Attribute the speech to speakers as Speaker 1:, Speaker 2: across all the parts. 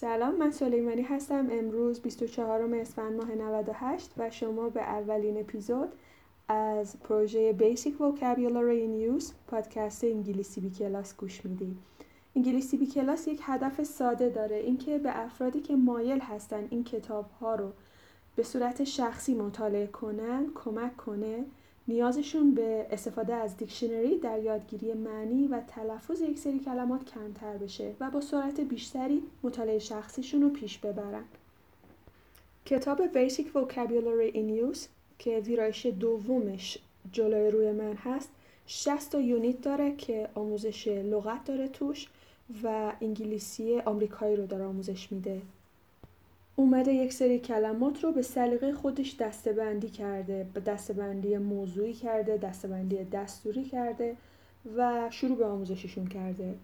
Speaker 1: سلام من سلیمانی هستم. امروز 24 اسفند ماه 98 و شما به اولین اپیزود از پروژه Basic Vocabulary in Use پادکست انگلیسی بی کلاس گوش می‌دید انگلیسی بی کلاس یک هدف ساده داره اینکه به افرادی که مایل هستن این کتاب ها رو به صورت شخصی مطالعه کنن کمک کنه نیازشون به استفاده از دیکشنری در یادگیری معنی و تلفظ یک سری کلمات کمتر بشه و با سرعت بیشتری مطالعه شخصیشون رو پیش ببرن. کتاب Basic Vocabulary in Use که ویرایش دومش جلوی روی من هست 60 تا یونیت داره که آموزش لغت داره توش و انگلیسی آمریکایی رو داره آموزش میده اومده یک سری کلمات رو به سلیقه خودش دستبندی کرده به دستبندی موضوعی کرده دستبندی دستوری کرده و شروع به آموزششون کرده.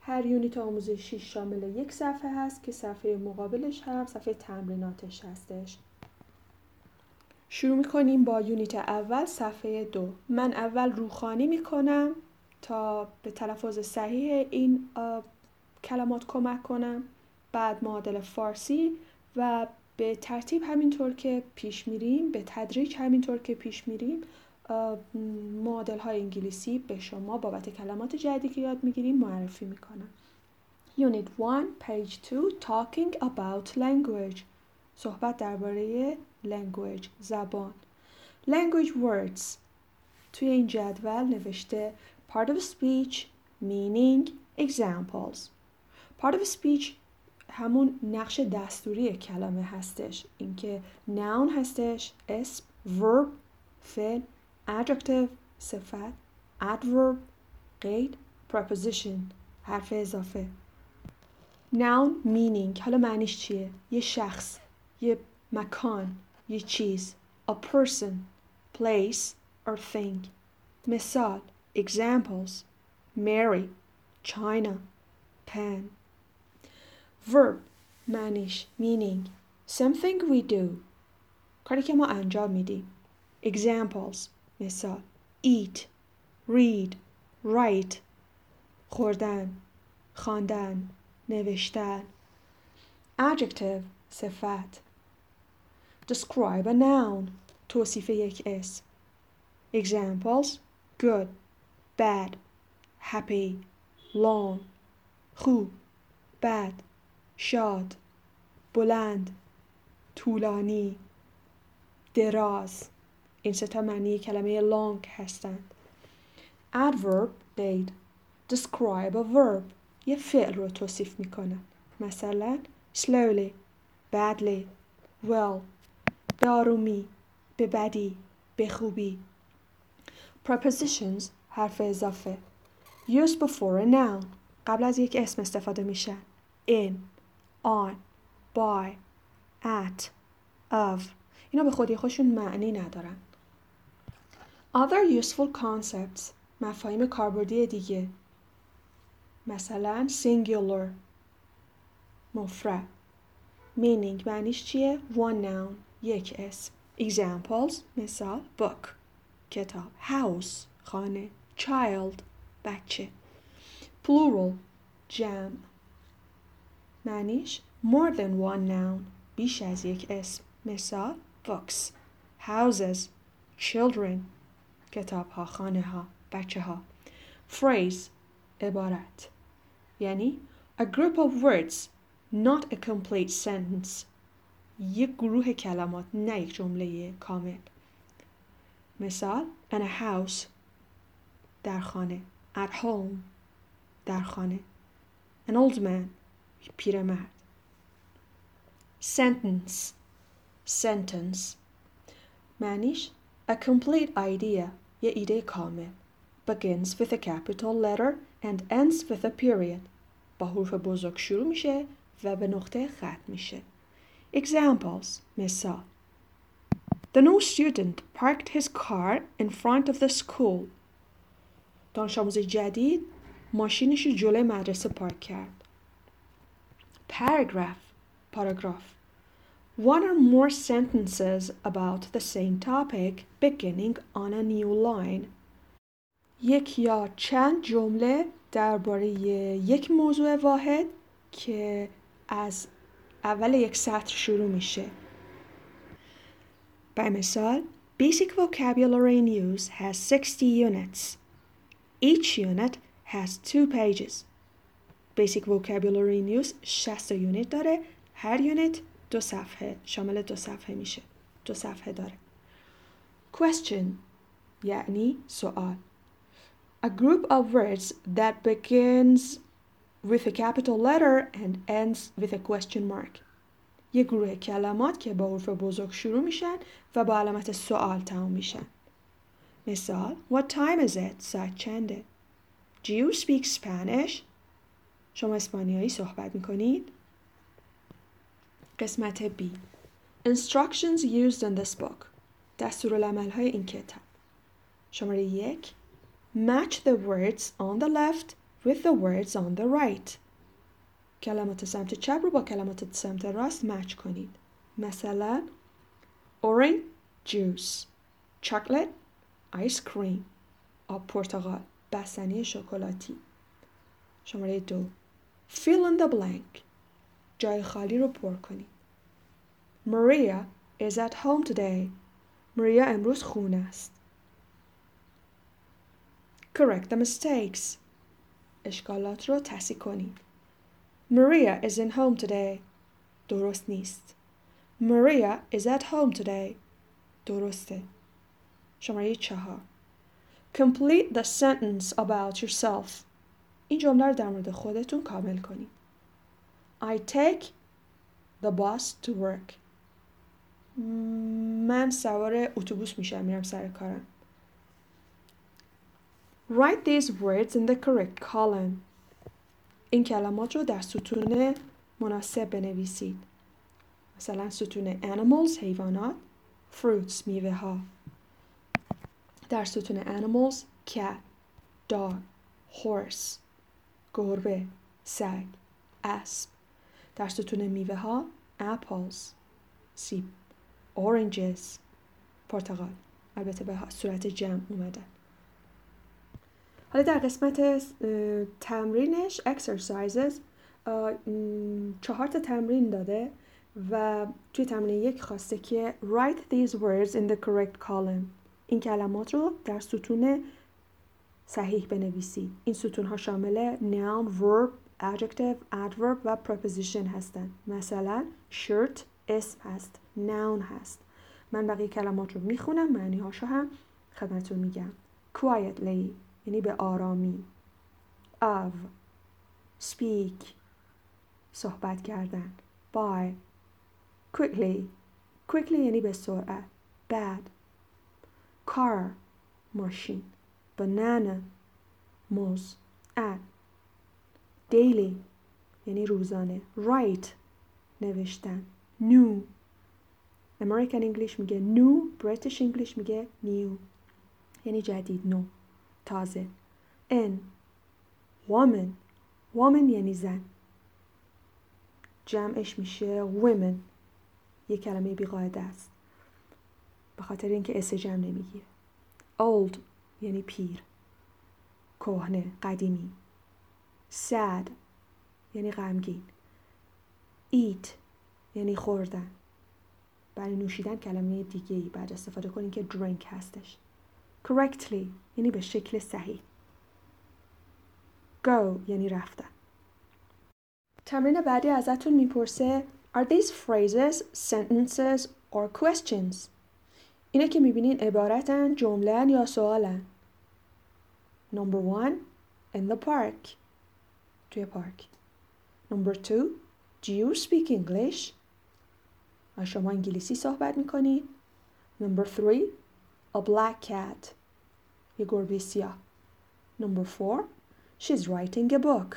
Speaker 1: هر یونیت آموزشی شامل یک صفحه هست که صفحه مقابلش هم صفحه تمریناتش هستش. شروع می‌کنیم با یونیت اول صفحه دو. من اول روخانی می‌کنم تا به تلفظ صحیح این کلمات کمک کنم. بعد معادل فارسی و به ترتیب همینطور که پیش میریم به تدریج همینطور که پیش میریم معادل های انگلیسی به شما بابت کلمات جدیدی که یاد می‌گیریم معرفی می‌کنم Unit 1 Page 2 Talking about Language. صحبت درباره language زبان. Language words. توی این جدول نوشته part of speech meaning examples. Part of speech همون نقش دستوری کلمه هستش اینکه noun هستش اسم verb فعل adjective صفت adverb قید preposition حرف اضافه noun meaning حالا معنیش چیه یه شخص یه مکان یه چیز a person place or thing مثال examples Mary China pen verb معنیش meaning something we do کاری که ما انجام میدیم examples مثال eat read write خوردن خواندن نوشتن adjective صفت describe a noun توصیف یک اسم examples good bad happy long خوب bad شاد بلند طولانی دراز. این ستا معنی کلمه long هستند. Adverb قید describe a verb. یه فعل رو توصیف می‌کنن مثلا slowly badly. Well به آرومی به بدی به خوبی. Prepositions حرف اضافه. Used before a noun. قبل از یک اسم استفاده میشن. In. On by at of. اینا به خودی خودشون معنی ندارن. Other useful concepts مفاهیم کاربردی دیگه. مثلا singular مفرد meaning معنیش چیه؟ One noun یک اسم. Examples مثال book کتاب. House خانه. Child بچه. Plural جمع. معنیش more than one noun بیش از یک اسم مثال books houses children کتاب ها خانه ها بچه ها phrase عبارت یعنی a group of words not a complete sentence یک گروه کلمات نه یک جمله کامل مثال in a house در خانه at home در خانه an old man پیرمرد sentence sentence معنیش a complete idea یه ایده کامل begins with a capital letter and ends with a period با حروف بزرگ شروع میشه و به نقطه ختم میشه examples مثال The new student parked his car in front of the school. دانش آموز جدید ماشینش رو جلوی مدرسه پارک کرد. Paragraph paragraph One or more sentences about the same topic beginning on a new line. یک یا چند جمله درباره یک موضوع واحد که از اول یک سطر شروع میشه by مثال Basic vocabulary in use has 60 units. Each unit has two pages. Basic vocabulary in use 60 یونیت داره. هر یونیت دو صفحه شامل دو صفحه میشه. دو صفحه داره. Question یعنی سوال. A group of words that begins with a capital letter and ends with a question mark. یه گروه کلمات که با حروف بزرگ شروع میشن و با علامت سوال تمام میشن. مثال What time is it? ساعت چنده؟ Do you speak Spanish? شما اسپانیایی صحبت می‌کنید؟ قسمت B. Instructions used in this book. دستورالعمل های این کتاب. شماره یک. Match the words on the left with the words on the right. کلمات سمت چپ رو با کلمات سمت راست مچ کنید. مثلا orange juice chocolate ice cream آب پرتقال بستنی شکلاتی. شماره دو. fill in the blank جای خالی رو پر کنید Maria is at home today Maria امروز خونه است correct the mistakes اشکالات رو تصحیح کنید Maria isn't home today. درست نیست. Maria is at home today. درسته. شماره چهار. Complete the sentence about yourself. این جمله رو در مورد خودتون کامل کنید. I take the bus to work. من سوار اتوبوس میشم میرم سر کارم. Write these words in the correct column. این کلمات رو در ستون مناسب بنویسید مثلا ستون animals حیوانات fruits میوه ها در ستون animals cat dog horse گربه سگ اسب. در ستون میوه ها apples سیب. oranges. پرتقال البته به صورت جمع اومدن حالا در قسمت تمرینش exercises چهار تا تمرین داده و توی تمرین یک خواسته که write these words in the correct column. این کلمات رو در ستون صحیح بنویسی. این ستون ها شامل noun, verb, adjective, adverb و preposition هستند. مثلا shirt اسم هست. noun هست. من بقیه کلمات رو می‌خونم معنی هاشو هم خدمتون میگم. quietly یعنی به آرامی. of speak صحبت کردن. by quickly. quickly یعنی به سرعت. bad car ماشین. Banana موز at daily یعنی روزانه. Write نوشتن. New. American English میگه new. British English میگه new. یعنی جدید نو تازه. ان woman. Woman یعنی زن. جمعش میشه women. یه کلمه بیقاعده است. به خاطر اینکه اس جمع نمی‌گیره. Old. یعنی پیر. کهنه قدیمی. sad یعنی غمگین. eat یعنی خوردن. برای نوشیدن کلمه دیگه ای بعد استفاده کنید که drink هستش. correctly یعنی به شکل صحیح. go یعنی رفتن. تمرین بعدی ازتون می‌پرسه Are these phrases, sentences or questions? اینه که می‌بینین عبارتن جمله یا سوالن Number one In the park توی پارک Number two Do you speak English? شما انگلیسی صحبت می‌کنید Number three A black cat یه گربه سیاه Number four She's writing a book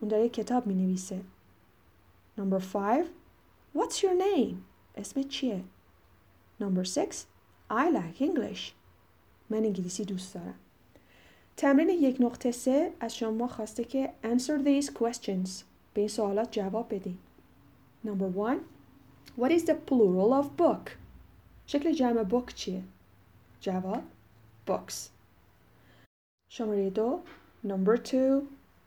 Speaker 1: اون داره کتاب می نویسه Number five What's your name? اسم چیه؟ Number six I like English من انگلیسی دوست دارم تمرین یک نقطه سه از شما خواسته که answer these questions به این سوالات جواب بدین Number one What is the plural of book? شکل جمع book چیه؟ جواب books شماره دو Number two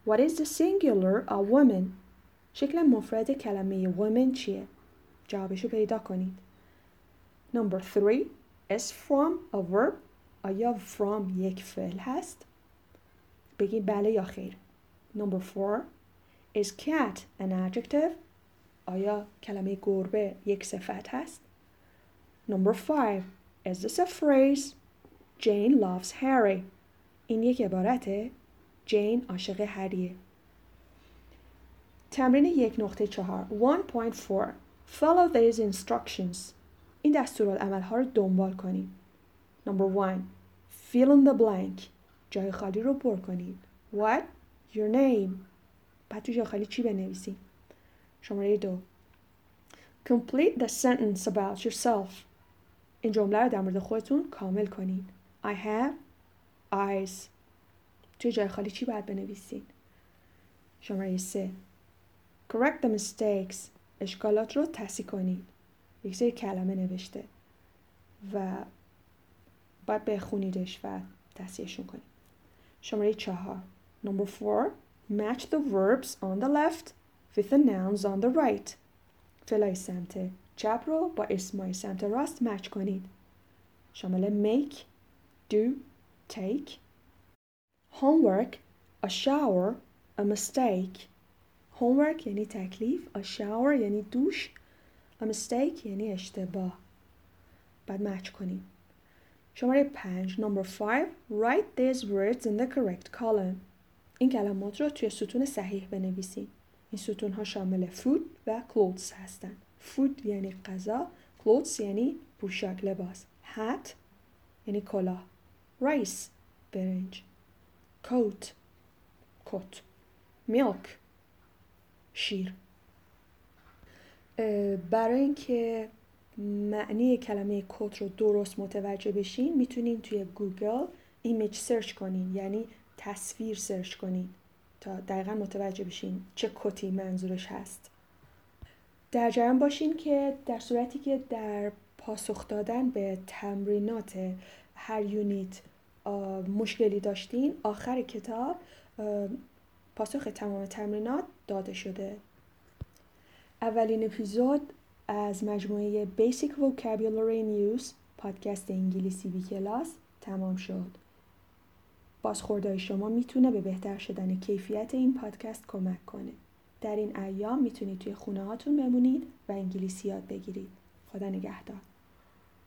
Speaker 1: What is the singular of women? شکل مفرد کلمه women چیه؟ جوابشو پیدا کنید. Number three is from a verb آیا from یک فعل هست؟ بگید بله یا خیر. Number four is cat an adjective آیا کلمه گربه یک صفت هست؟ Number five is this a phrase Jane loves Harry این یک عبارته جین عاشق هریه تمرین یک نقطه چهار 1.4 Follow these instructions این دستورالعمل ها رو دنبال کنید Number one Fill in the blank. جای خالی رو پر کنید What? Your name. بعد تو جای خالی چی بنویسید شماره دو. Complete the sentence about yourself. این جمله رو در مورد خودتون کامل کنید I have eyes. توی جای خالی چی باید بنویسید شماره سه. Correct the mistakes. اشکالات رو تصحیح کنید یک سری کلمه نوشته و باید بخونیدش و تصحیحشون کنید شماره چهار number four match the verbs on the left with the nouns on the right فلای سمت چپ رو با اسمای سمت راست مچ کنید شامل make do take homework a shower a mistake homework یعنی تکلیف a shower یعنی دوش a mistake یعنی اشتباه. بعد مچ کنید شماره پنج number 5 write these words in the correct column. این کلمات رو توی ستون صحیح بنویسید این ستون ها شامل food و clothes هستند food یعنی غذا clothes یعنی پوشاک لباس. Hat یعنی کلاه. Rice برنج. Coat کت. Milk شیر. برای اینکه معنی کلمه کت رو درست متوجه بشین می‌تونین توی Google Image سرچ کنین یعنی تصویر سرچ کنین تا دقیقا متوجه بشین چه کتی منظورش هست. در جریان باشین که در صورتی که در پاسخ دادن به تمرینات هر یونیت مشکلی داشتین آخر کتاب پاسخ تمام تمرینات داده شده. اولین اپیزود از مجموعه Basic Vocabulary Use پادکست انگلیسی بی کلاس تمام شد. بازخوردهای شما می‌تونه به بهتر شدن کیفیت این پادکست کمک کنه. در این ایام می‌تونید توی خونه هاتون بمونید و انگلیسی یاد بگیرید. خدا نگهدار.